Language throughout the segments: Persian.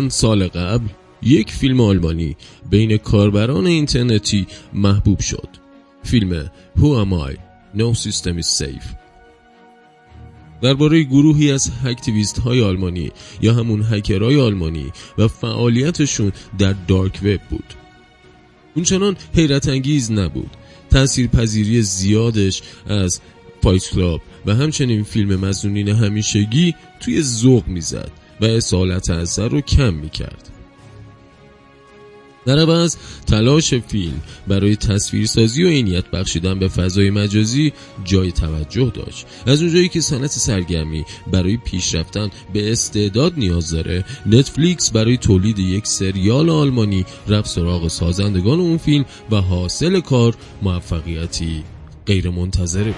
چند سال قبل یک فیلم آلمانی بین کاربران اینترنتی محبوب شد. فیلم Who Am I? No System is Safe. درباره گروهی از activist های آلمانی یا همون هکرهای آلمانی و فعالیتشون در dark web بود. اونچنان حیرت انگیز نبود. تأثیر پذیری زیادش از Fight Club و همچنین فیلم مزنونین همیشگی توی ذوق می‌زد. و اصالت اثر رو کم می‌کرد. در عوض تلاش فیلم برای تصویرسازی و عینیت بخشیدن به فضای مجازی جای توجه داشت. از اونجایی که صنعت سرگرمی برای پیشرفتن به استعداد نیاز داره نتفلیکس برای تولید یک سریال آلمانی رفت سراغ سازندگان اون فیلم و حاصل کار موفقیتی غیر منتظره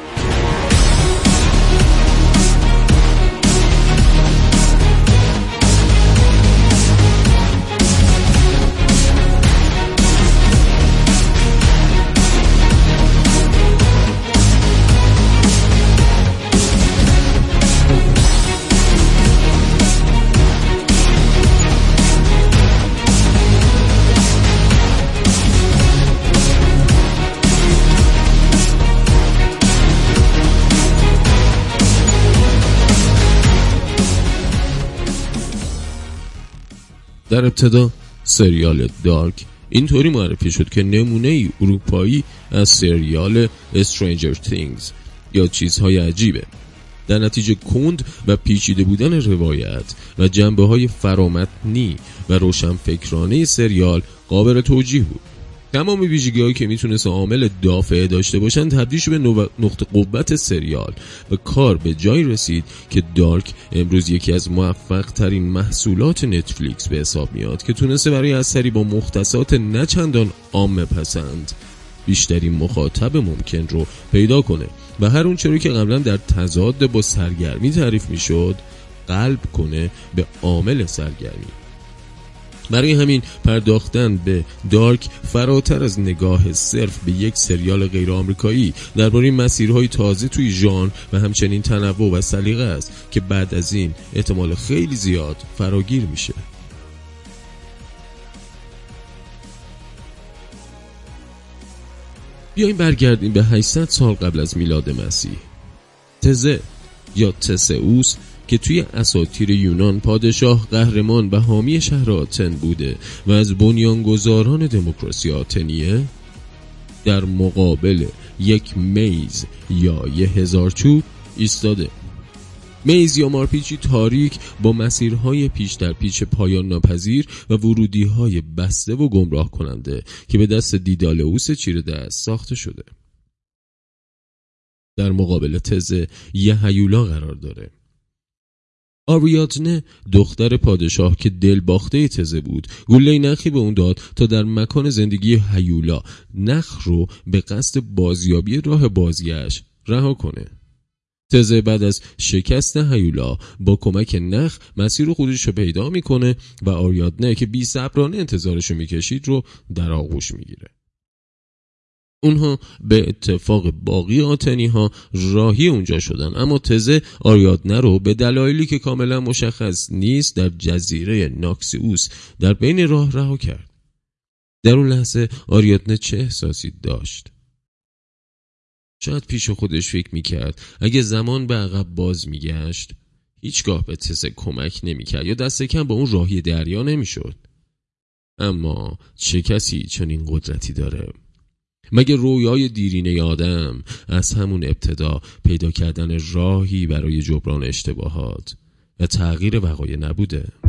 در ابتدا سریال دارک اینطوری معرفی شد که نمونه ای اروپایی از سریال Stranger Things یا چیزهای عجیبه. در نتیجه کند و پیچیده بودن روایت و جنبه های فرامتنی و روشنفکرانه سریال قابل توجیه بود. تمام ویژگی که می‌تونست عامل دافعه داشته باشن تبدیل به نقطه قوت سریال و کار به جای رسید که دارک امروز یکی از موفق ترین محصولات نتفلیکس به حساب میاد که تونسته برای اثری با مختصات نچندان عام پسند بیشترین مخاطب ممکن رو پیدا کنه و هر اون چرا که قبلا در تضاد با سرگرمی تعریف می‌شد قلب کنه به عامل سرگرمی. برای همین پرداختن به دارک فراتر از نگاه صرف به یک سریال غیر آمریکایی درباره مسیرهای تازه توی ژان و همچنین تنوع و سلیقه است که بعد از این احتمال خیلی زیاد فراگیر میشه. بیایم برگردیم به 800 سال قبل از میلاد مسیح. تزه یا تسئوس که توی اساطیر یونان پادشاه قهرمان و حامی شهر آتن بوده و از بنیانگذاران دموکراسی آتنیه در مقابل یک میز یا یه هزار چوب ایستاده. میز یا مارپیچی تاریک با مسیرهای پیش در پیچ پایان ناپذیر و ورودیهای بسته و گمراه کننده که به دست دیدالئوس چیره دست ساخته شده. در مقابل تزه یه هیولا قرار داره. آریادنه دختر پادشاه که دل باخته تزه بود. گله نخی به اون داد تا در مکان زندگی هیولا. نخ رو به قصد بازیابی راه بازیش رها کنه. تزه بعد از شکست هیولا با کمک نخ مسیر خودش رو پیدا می‌کنه و آریادنه که بی انتظارش رو می‌کشید رو در آغوش می‌گیره. اونها به اتفاق باقی آتنی ها راهی اونجا شدن. اما تزه آریادنه رو به دلایلی که کاملا مشخص نیست در جزیره ناکسیوس در بین راه رها کرد. در اون لحظه آریادنه چه احساسی داشت؟ شاید پیش خودش فکر می‌کرد. اگه زمان به عقب باز میگشت هیچگاه به تزه کمک نمی‌کرد یا دست کم با اون راهی دریا نمی‌شد. اما چه کسی چنین قدرتی داره؟ مگه رویای دیرینه آدم از همون ابتدا پیدا کردن راهی برای جبران اشتباهات و تغییر وقایع نبوده؟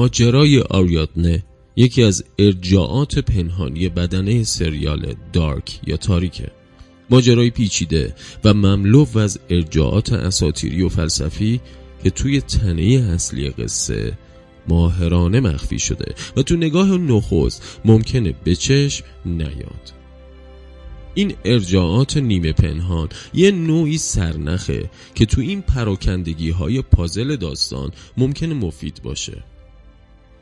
ماجرای آریادنه یکی از ارجاعات پنهانی بدنه سریال دارک یا تاریکه. ماجرای پیچیده و مملو از ارجاعات اساتیری و فلسفی که توی تنه اصلی قصه ماهرانه مخفی شده و تو نگاه نخست ممکنه به چشم نیاد. این ارجاعات نیمه پنهان یه نوعی سرنخه که تو این پراکندگی های پازل داستان ممکنه مفید باشه.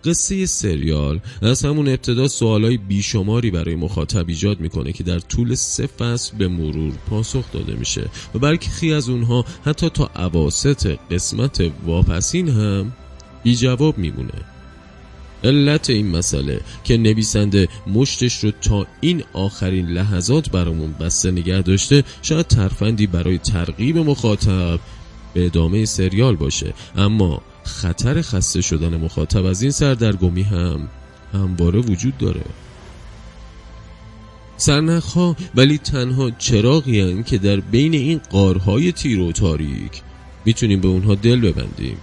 قصه سریال از همون ابتدا سوالای بیشماری برای مخاطب ایجاد می‌کنه که در طول سه فصل به مرور پاسخ داده میشه و برخی از اونها حتی تا عواست قسمت واپسین هم بی جواب میمونه. علت این مسئله که نویسنده مشتش رو تا این آخرین لحظات برامون بسته نگه داشته شاید ترفندی برای ترغیب مخاطب به ادامه سریال باشه. اما خطر خسته شدن مخاطب از این سردرگمی هم همواره وجود داره. ها ولی تنها چراغی که در بین این قارهای تیر و تاریک می‌تونیم به اونها دل ببندیم.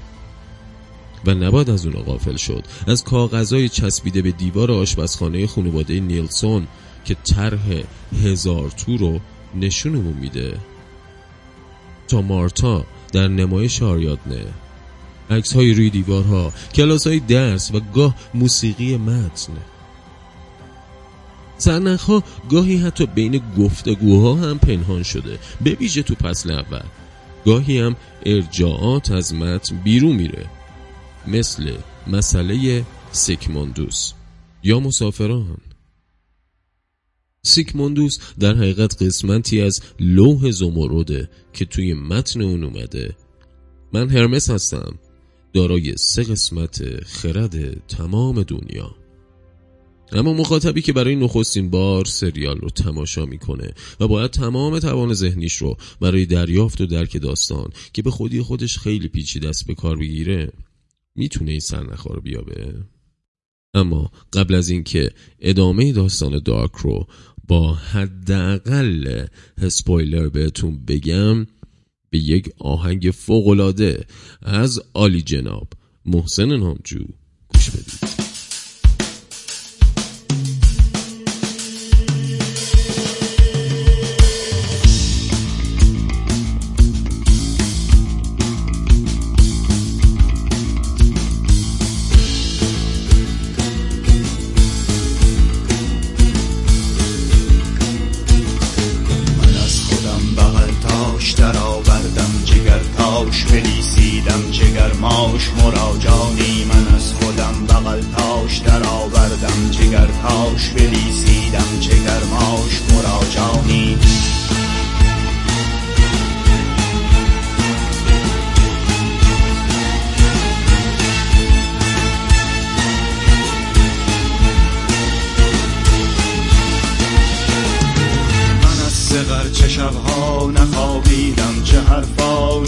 و نباید از اونها غافل شد. از کاغذهای چسبیده به دیوار آشپزخانه خانواده نیلسون که طرح هزار تو رو نشونمون میده. تا مارتا در نمایش آریادنه. عکس های روی دیوارها کلاس های درس و گاه موسیقی متن. ها گاهی حتی بین گفتگوها هم پنهان شده به ویژه تو پسل اول. گاهی هم ارجاعات از متن بیرون میره مثل مسئله سیکموندوس یا مسافران. سیکموندوس در حقیقت قسمتی از لوح زمروده که توی متن اون اومده. من هرمس هستم. دارای سه قسمت خرد تمام دنیا. اما مخاطبی که برای نخستین بار سریال رو تماشا می‌کنه و باید تمام توان ذهنیش رو برای دریافت و درک داستان که به خودی خودش خیلی پیچیده است به کار بگیره می‌تونه این سرنخا رو بیابه. اما قبل از اینکه ادامه داستان دارک رو با حداقل اسپویلر بهتون بگم به یک آهنگ فوقالعاده از عالی جناب محسن نامجو گوش بدید.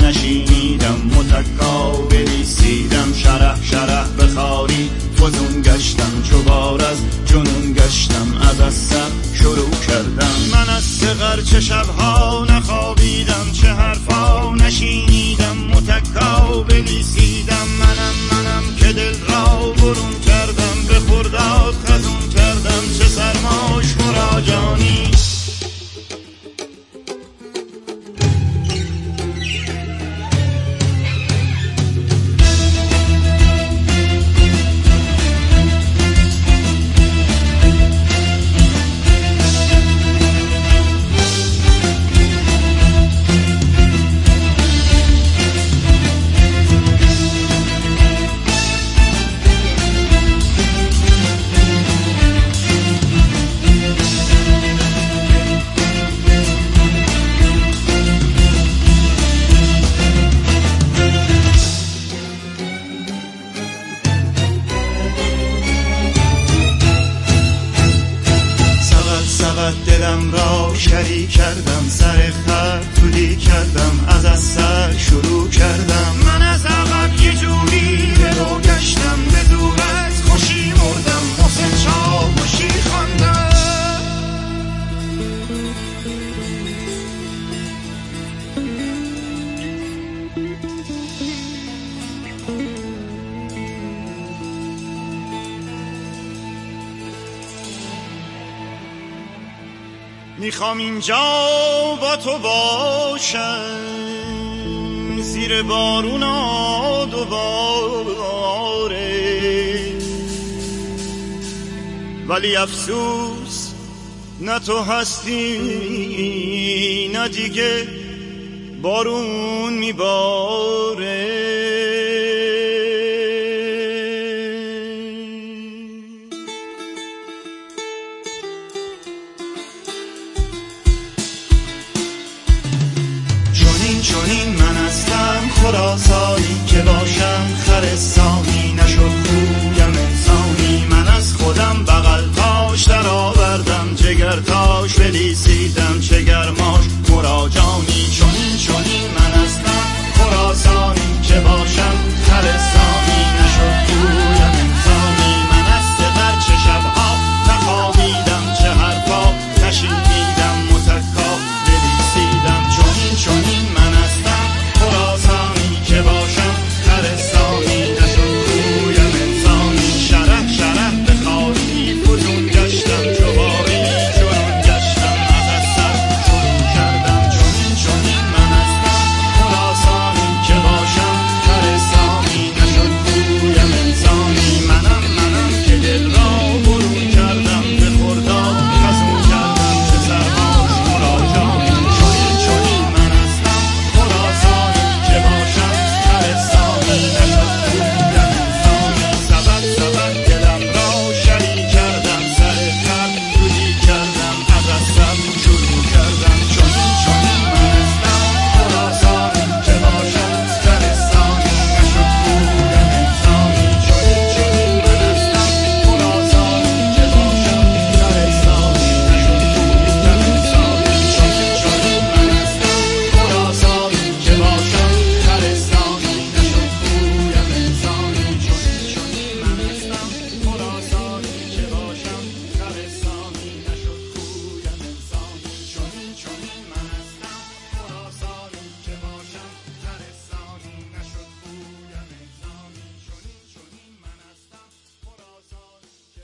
نشینیدم متکا بریسیدم شرح شرح بخاری. فزون گشتم چوبار از جنون گشتم از اصب شروع کردم. من از سقر چه شبها نخوابیدم چه حرفا نشینیدم متکا بریسیدم می‌خوام اینجا با تو باشم. زیر بارون دوباره. ولی افسوس نه تو هستی نه دیگه بارون میباره. خراسانی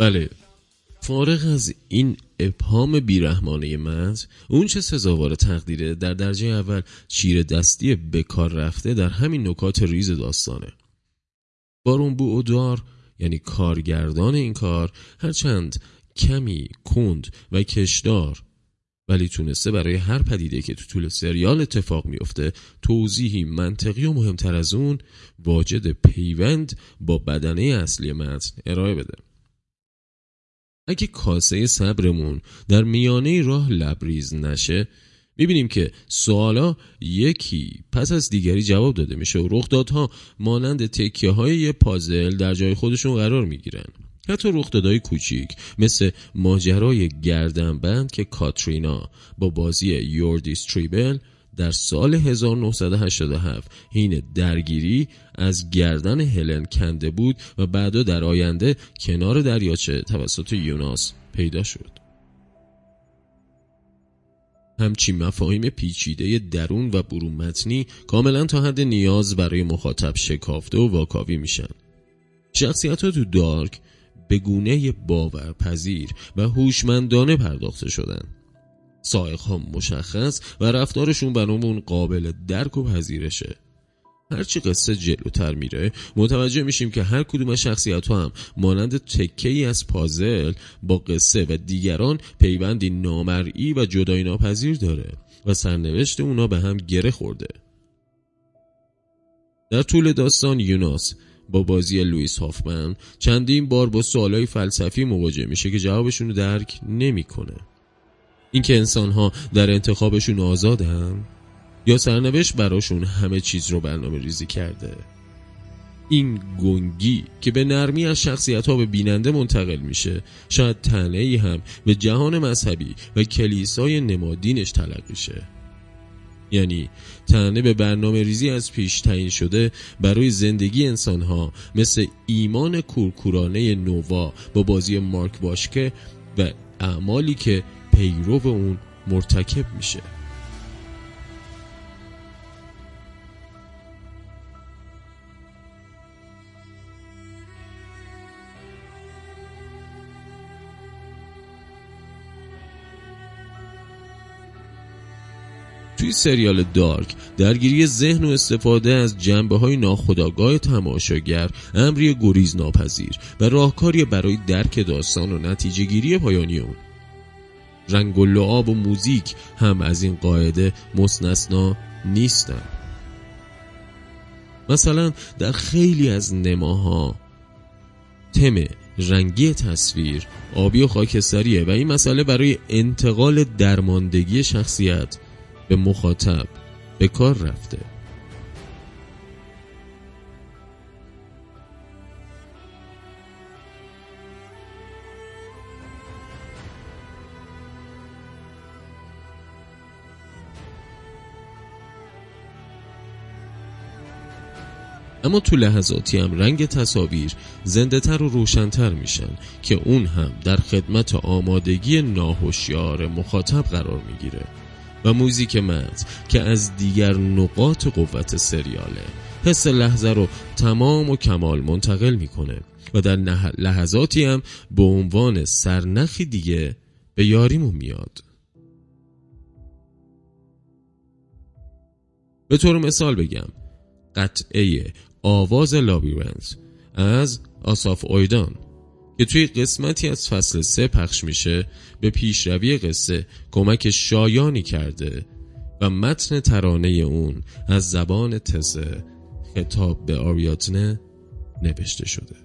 بله. فارغ از این ابهام بیرحمانه مز اون چه سزاوار تقدیره در درجه اول چیر دستی بکار رفته در همین نکات ریز داستانه. بارون بو دار یعنی کارگردان این کار هرچند کمی کند و کشدار ولی تونسته برای هر پدیده که تو طول سریال اتفاق میفته توضیحی منطقی و مهمتر از اون واجد پیوند با بدنه اصلی متن ارائه بده. اگه کاسه صبرمون در میانه راه لبریز نشه می‌بینیم که سوالا یکی پس از دیگری جواب داده میشه و رخدادها مانند تکیه های یه پازل در جای خودشون قرار می‌گیرن. حتی رخدادهای کوچیک مثل ماجرای گردنبند که کاترینا با بازی یوردیس تریبل در سال 1987 حین درگیری از گردن هلن کنده بود و بعدا در آینده کنار دریاچه توسط یوناس پیدا شد. همچین مفاهیم پیچیده درون و برون متنی کاملا تا حد نیاز برای مخاطب شکافته و واکاوی میشن. شخصیت ها تو دارک به گونه باورپذیر و هوشمندانه پرداخته شدند سائق ها مشخص و رفتارشون برامون قابل درک و پذیرشه هرچی قصه جلوتر میره متوجه میشیم که هر کدوم از شخصیت هم مانند تکه ای از پازل با قصه و دیگران پیوندی نامرئی و جدای ناپذیر داره و سرنوشت اونا به هم گره خورده در طول داستان یوناس با بازی لوئیس هافمن چندین بار با سوالای فلسفی مواجه میشه که جوابشون رو درک نمی‌کنه. اینکه انسان ها در انتخابشون آزادن یا سرنوشت براشون همه چیز رو برنامه ریزی کرده. این گنگی که به نرمی از شخصیت ها به بیننده منتقل میشه شاید تنه ای هم به جهان مذهبی و کلیسای نمادینش تلقی شه یعنی تنه به برنامه ریزی از پیش تعیین شده برای زندگی انسان ها مثل ایمان کورکورانه نووا با بازی مارک باشکه و اعمالی که پیرو اون مرتکب میشه. توی سریال دارک درگیری ذهن و استفاده از جنبه های ناخودآگاه تماشاگر امری گریز ناپذیر و راهکاری برای درک داستان و نتیجه گیری پایانی اون. رنگ و لعاب و موزیک هم از این قاعده مستثنا نیستن. مثلا در خیلی از نماها تم رنگی تصویر آبی و خاکستریه و این مسئله برای انتقال درماندگی شخصیت به مخاطب به کار رفته. اما تو لحظاتی هم رنگ تصاویر زنده تر و روشنتر میشن که اون هم در خدمت آمادگی ناهوشیار مخاطب قرار می‌گیره. و موزیک متن که از دیگر نقاط قوت سریاله حس لحظه رو تمام و کمال منتقل می‌کنه. و در لحظاتی هم به عنوان سرنخی دیگه به یاریمون میاد. به طور مثال بگم قطعه آواز لابیرنت از آساف اویدان که توی قسمتی از فصل سه پخش میشه به پیشروی قصه کمک شایانی کرده و متن ترانه اون از زبان تزه خطاب به آریاتنه نوشته شده.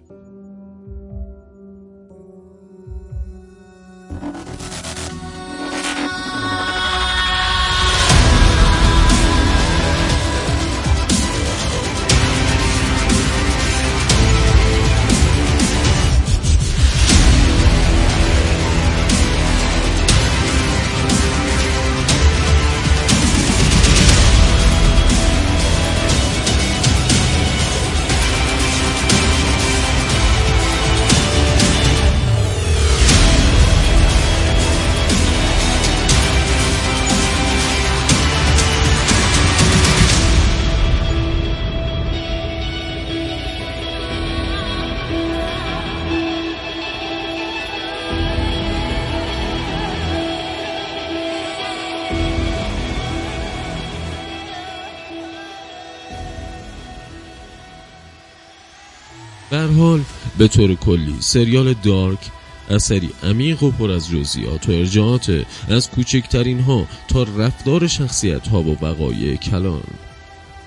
حال به طور کلی. سریال دارک اثری عمیق و پر از جزئیات و ارجاعات از کوچکترین ها تا رفتار شخصیت ها و وقایع کلان.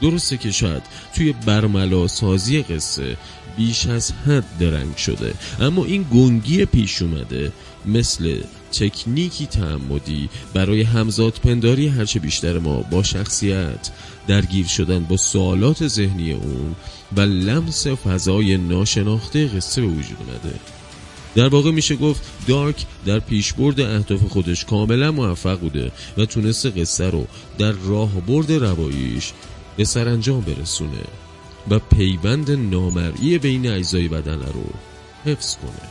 درسته که شاید توی برملا سازی قصه بیش از حد درنگ شده. اما این گنگی پیش اومده مثل تکنیکی تعمدی برای همزاد پنداری هرچه بیشتر ما با شخصیت درگیر شدن با سوالات ذهنی اون و لمس فضای ناشناخته قصه به وجود اومده. در واقع میشه گفت دارک در پیشبرد اهداف خودش کاملا موفق بوده و تونسته قصه رو در راه برد رواییش به سرانجام برسونه. و پیوند نامرئی بین اجزای بدن رو حفظ کنه.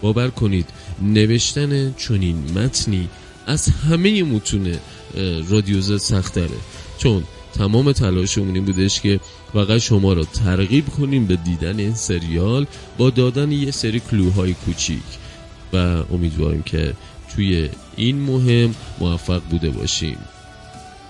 باور کنید نوشتن چنین متنی از همه متون رادیوزا سختره. چون تمام تلاشمون این بودش که فقط شما را ترغیب کنیم به دیدن این سریال با دادن یه سری کلوهای کوچیک. و امیدواریم که توی این مهم موفق بوده باشیم.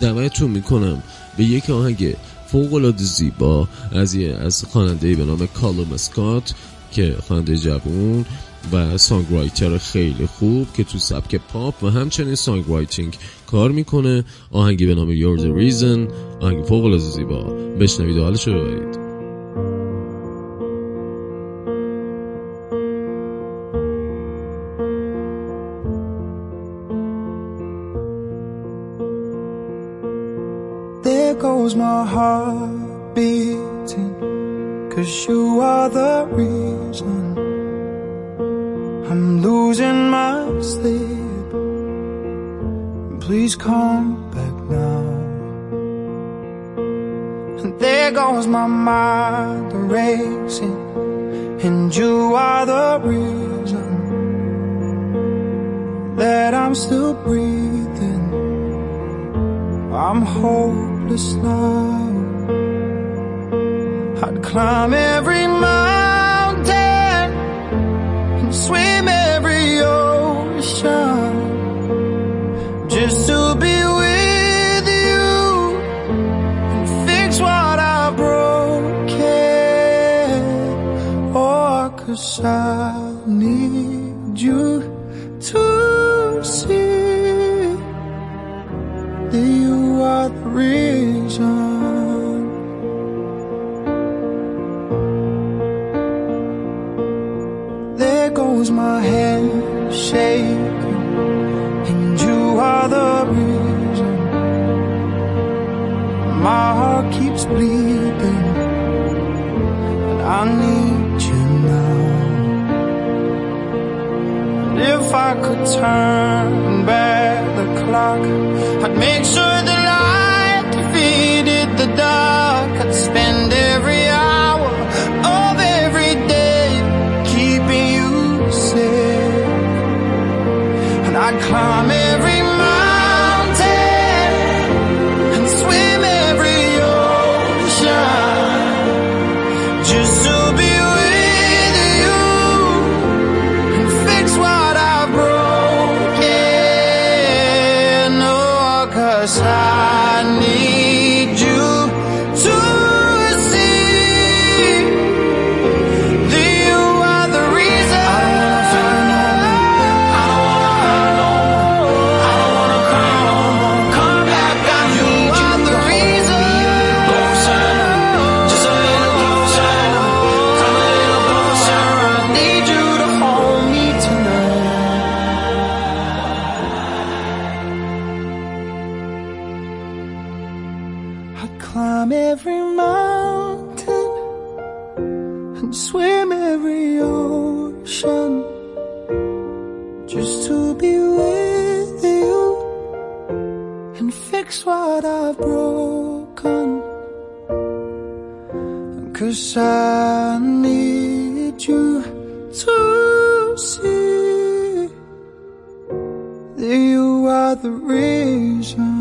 دعوتتون می‌کنم به یک آهنگ فوق زیبا از از خواننده به نام کالوم اسکات که خواننده جوون و songwriter خیلی خوب که تو سبک پاپ و همچنین songwriting کار می‌کنه. آهنگی به نام You're the آهنگ فوق العاده زیبا. بشنوید و حالش رو ببرید. Heart beating Cause you are the reason I'm losing my sleep. Please come back now. And there goes my mind racing And you are the reason That I'm still breathing. I'm hopeless now climb every mountain and swim every ocean just to be with you and fix what I broke. broken. Oh, cause I need you to see that you are the reason. I'm every climb every mountain and swim every ocean just to be with you and fix what I've broken. Cause I need you to see that you are the reason.